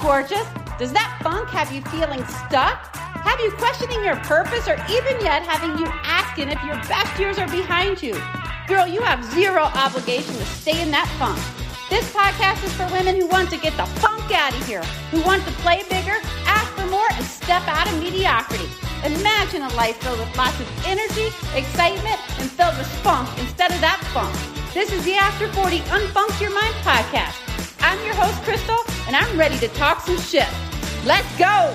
gorgeous? Does that funk have you feeling stuck? Have you questioning your purpose or even yet having you asking if your best years are behind you? Girl, you have zero obligation to stay in that funk. This podcast is for women who want to get the funk out of here, who want to play bigger, ask for more, and step out of mediocrity. Imagine a life filled with lots of energy, excitement, and filled with funk instead of that funk. This is the After 40 Unfunk Your Mind podcast. I'm your host, Crystal, and I'm ready to talk some shit. Let's go!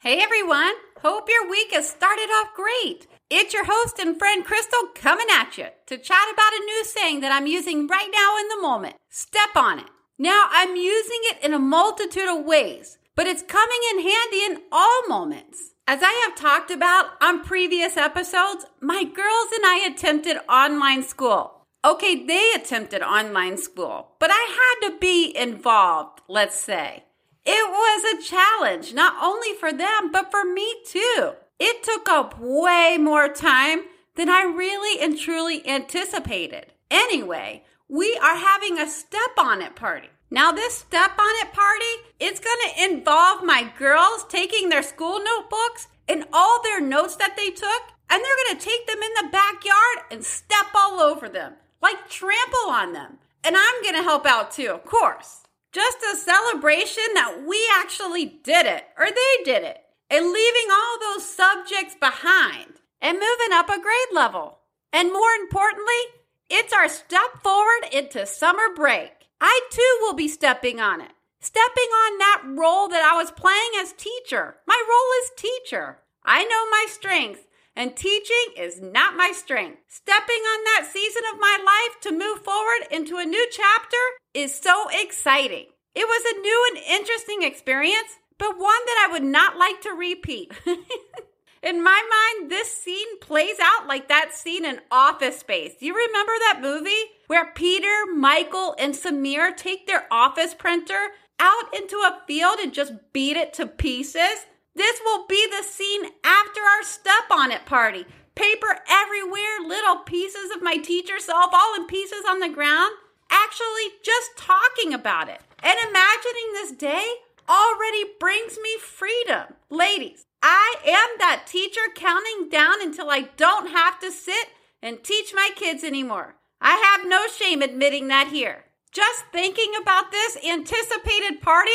Hey everyone, hope your week has started off great. It's your host and friend Crystal coming at you to chat about a new saying that I'm using right now in the moment. Step on it. Now, I'm using it in a multitude of ways, but it's coming in handy in all moments. As I have talked about on previous episodes, my girls and I attempted online school. Okay, they attempted online school, but I had to be involved, let's say. It was a challenge, not only for them, but for me too. It took up way more time than I really and truly anticipated. Anyway, we are having a step on it party. Now, this step on it party, it's going to involve my girls taking their school notebooks and all their notes that they took, and they're going to take them in the backyard and step all over them, like trample on them. And I'm going to help out too, of course. Just a celebration that we actually did it, or they did it, and leaving all those subjects behind and moving up a grade level. And more importantly, it's our step forward into summer break. I too will be stepping on it. Stepping on that role that I was playing as teacher. My role is teacher. I know my strengths, and teaching is not my strength. Stepping on that season of my life to move forward into a new chapter is so exciting. It was a new and interesting experience, but one that I would not like to repeat. In my mind, this scene plays out like that scene in Office Space. Do you remember that movie where Peter, Michael, and Samir take their office printer out into a field and just beat it to pieces? This will be the scene after our step on it party. Paper everywhere, little pieces of my teacher self all in pieces on the ground. Actually, just talking about it and imagining this day already brings me freedom. Ladies, I am that teacher counting down until I don't have to sit and teach my kids anymore. I have no shame admitting that here. Just thinking about this anticipated party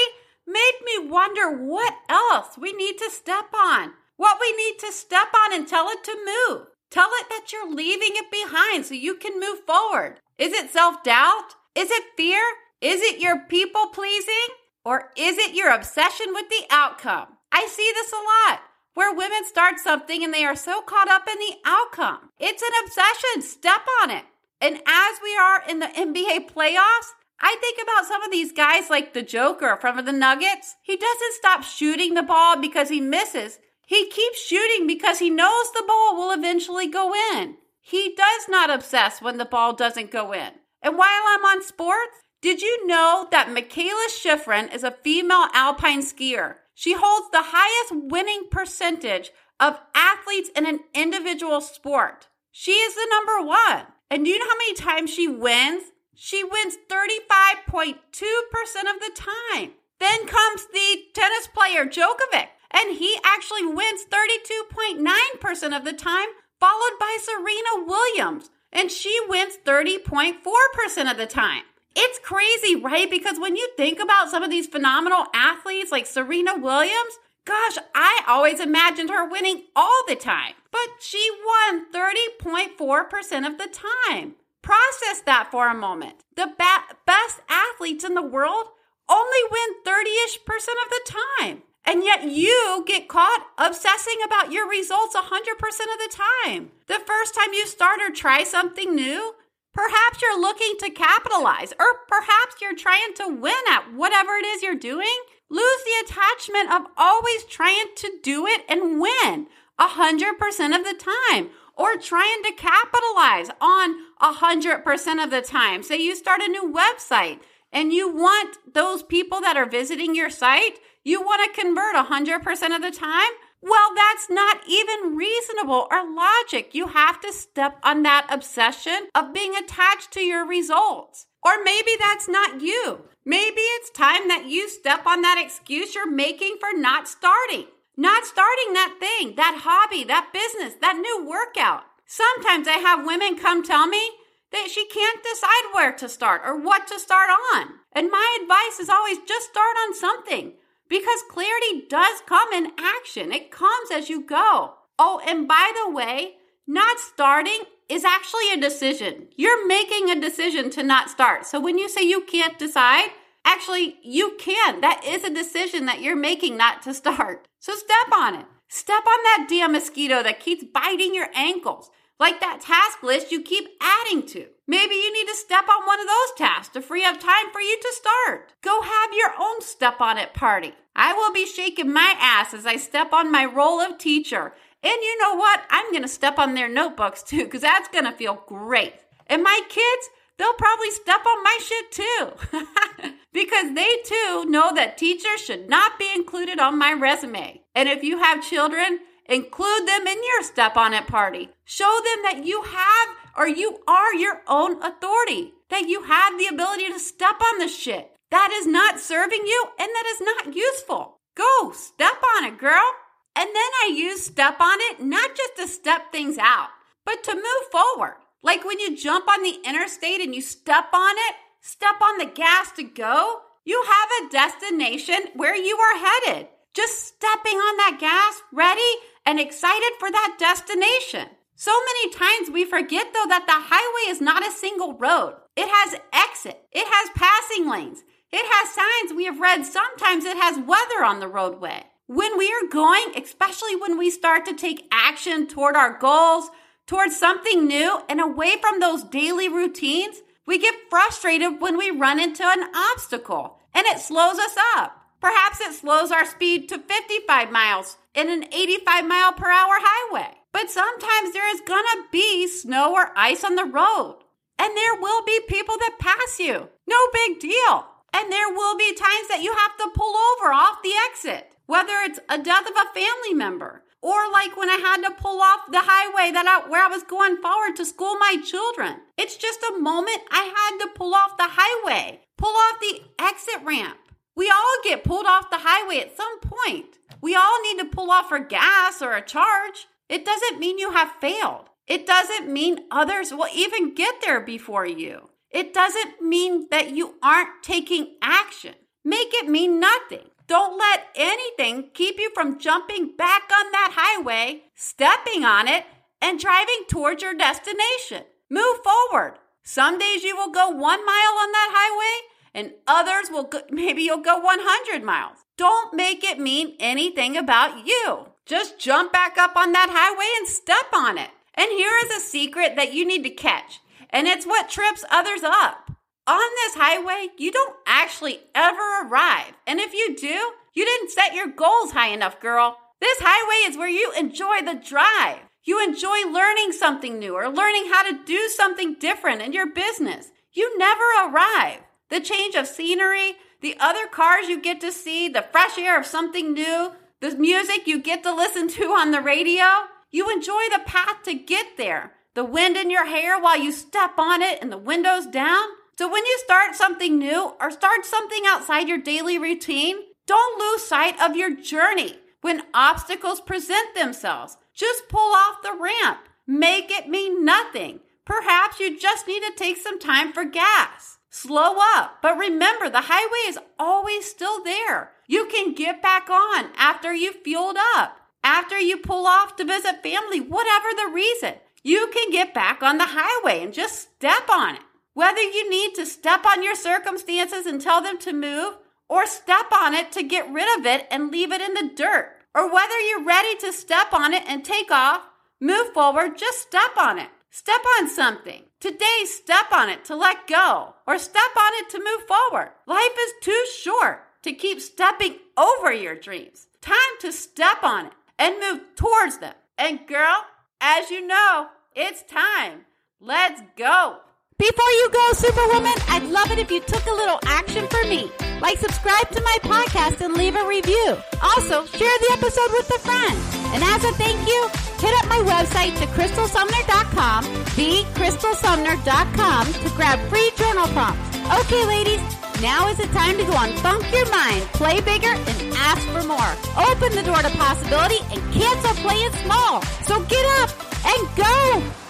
made me wonder what else we need to step on. What we need to step on and tell it to move. Tell it that you're leaving it behind so you can move forward. Is it self doubt? Is it fear? Is it your people pleasing? Or is it your obsession with the outcome? I see this a lot where women start something and they are so caught up in the outcome. It's an obsession. Step on it. And as we are in the NBA playoffs, I think about some of these guys like the Joker from the Nuggets. He doesn't stop shooting the ball because he misses. He keeps shooting because he knows the ball will eventually go in. He does not obsess when the ball doesn't go in. And while I'm on sports, did you know that Mikaela Shiffrin is a female alpine skier? She holds the highest winning percentage of athletes in an individual sport. She is the number one. And do you know how many times she wins? She wins 35.2% of the time. Then comes the tennis player Djokovic, and he actually wins 32.9% of the time, followed by Serena Williams, and she wins 30.4% of the time. It's crazy, right? Because when you think about some of these phenomenal athletes like Serena Williams, gosh, I always imagined her winning all the time. But she won 30.4% of the time. Process that for a moment. The ba- best athletes in the world only win 30 ish percent of the time. And yet you get caught obsessing about your results 100% of the time. The first time you start or try something new, perhaps you're looking to capitalize, or perhaps you're trying to win at whatever it is you're doing. Lose the attachment of always trying to do it and win 100% of the time or trying to capitalize on 100% of the time. Say you start a new website and you want those people that are visiting your site, you want to convert 100% of the time. Well, that's not even reasonable or logic. You have to step on that obsession of being attached to your results. Or maybe that's not you. Maybe it's time that you step on that excuse you're making for not starting. Not starting that thing, that hobby, that business, that new workout. Sometimes I have women come tell me that she can't decide where to start or what to start on. And my advice is always just start on something because clarity does come in action. It comes as you go. Oh, and by the way, not starting is actually a decision. You're making a decision to not start. So when you say you can't decide, actually you can. That is a decision that you're making not to start. So step on it. Step on that damn mosquito that keeps biting your ankles. Like that task list you keep adding to. Maybe you need to step on one of those tasks to free up time for you to start. Go have your own step on it party. I will be shaking my ass as I step on my role of teacher and you know what? I'm going to step on their notebooks too, because that's going to feel great. And my kids, they'll probably step on my shit too, because they too know that teachers should not be included on my resume. And if you have children, include them in your step on it party. Show them that you have or you are your own authority, that you have the ability to step on the shit. That is not serving you and that is not useful. Go step on it, girl. And then I use step on it not just to step things out, but to move forward. Like when you jump on the interstate and you step on it, step on the gas to go, you have a destination where you are headed. Just stepping on that gas, ready and excited for that destination. So many times we forget though that the highway is not a single road. It has exit. It has passing lanes. It has signs we have read. Sometimes it has weather on the roadway. When we are going, especially when we start to take action toward our goals, towards something new, and away from those daily routines, we get frustrated when we run into an obstacle and it slows us up. Perhaps it slows our speed to 55 miles in an 85 mile per hour highway. But sometimes there is gonna be snow or ice on the road. And there will be people that pass you. No big deal. And there will be times that you have to pull over off the exit whether it's a death of a family member or like when I had to pull off the highway that I, where I was going forward to school my children. It's just a moment I had to pull off the highway, pull off the exit ramp. We all get pulled off the highway at some point. We all need to pull off for gas or a charge. It doesn't mean you have failed. It doesn't mean others will even get there before you. It doesn't mean that you aren't taking action. Make it mean nothing. Don't let anything keep you from jumping back on that highway, stepping on it, and driving towards your destination. Move forward. Some days you will go one mile on that highway, and others will go, maybe you'll go 100 miles. Don't make it mean anything about you. Just jump back up on that highway and step on it. And here is a secret that you need to catch, and it's what trips others up on this highway, you don't actually ever arrive. And if you do, you didn't set your goals high enough, girl. This highway is where you enjoy the drive. You enjoy learning something new or learning how to do something different in your business. You never arrive. The change of scenery, the other cars you get to see, the fresh air of something new, the music you get to listen to on the radio, you enjoy the path to get there. The wind in your hair while you step on it and the windows down. So when you start something new or start something outside your daily routine, don't lose sight of your journey. When obstacles present themselves, just pull off the ramp. Make it mean nothing. Perhaps you just need to take some time for gas. Slow up, but remember the highway is always still there. You can get back on after you've fueled up, after you pull off to visit family, whatever the reason. You can get back on the highway and just step on it. Whether you need to step on your circumstances and tell them to move, or step on it to get rid of it and leave it in the dirt, or whether you're ready to step on it and take off, move forward, just step on it. Step on something. Today, step on it to let go, or step on it to move forward. Life is too short to keep stepping over your dreams. Time to step on it and move towards them. And girl, as you know, it's time. Let's go. Before you go, Superwoman, I'd love it if you took a little action for me. Like subscribe to my podcast and leave a review. Also, share the episode with a friend. And as a thank you, hit up my website to crystalsumner.com, thecrystalsumner.com to grab free journal prompts. Okay, ladies, Now is the time to go Unfunk Your Mind, play bigger, and ask for more. Open the door to possibility and cancel playing small. So get up and go!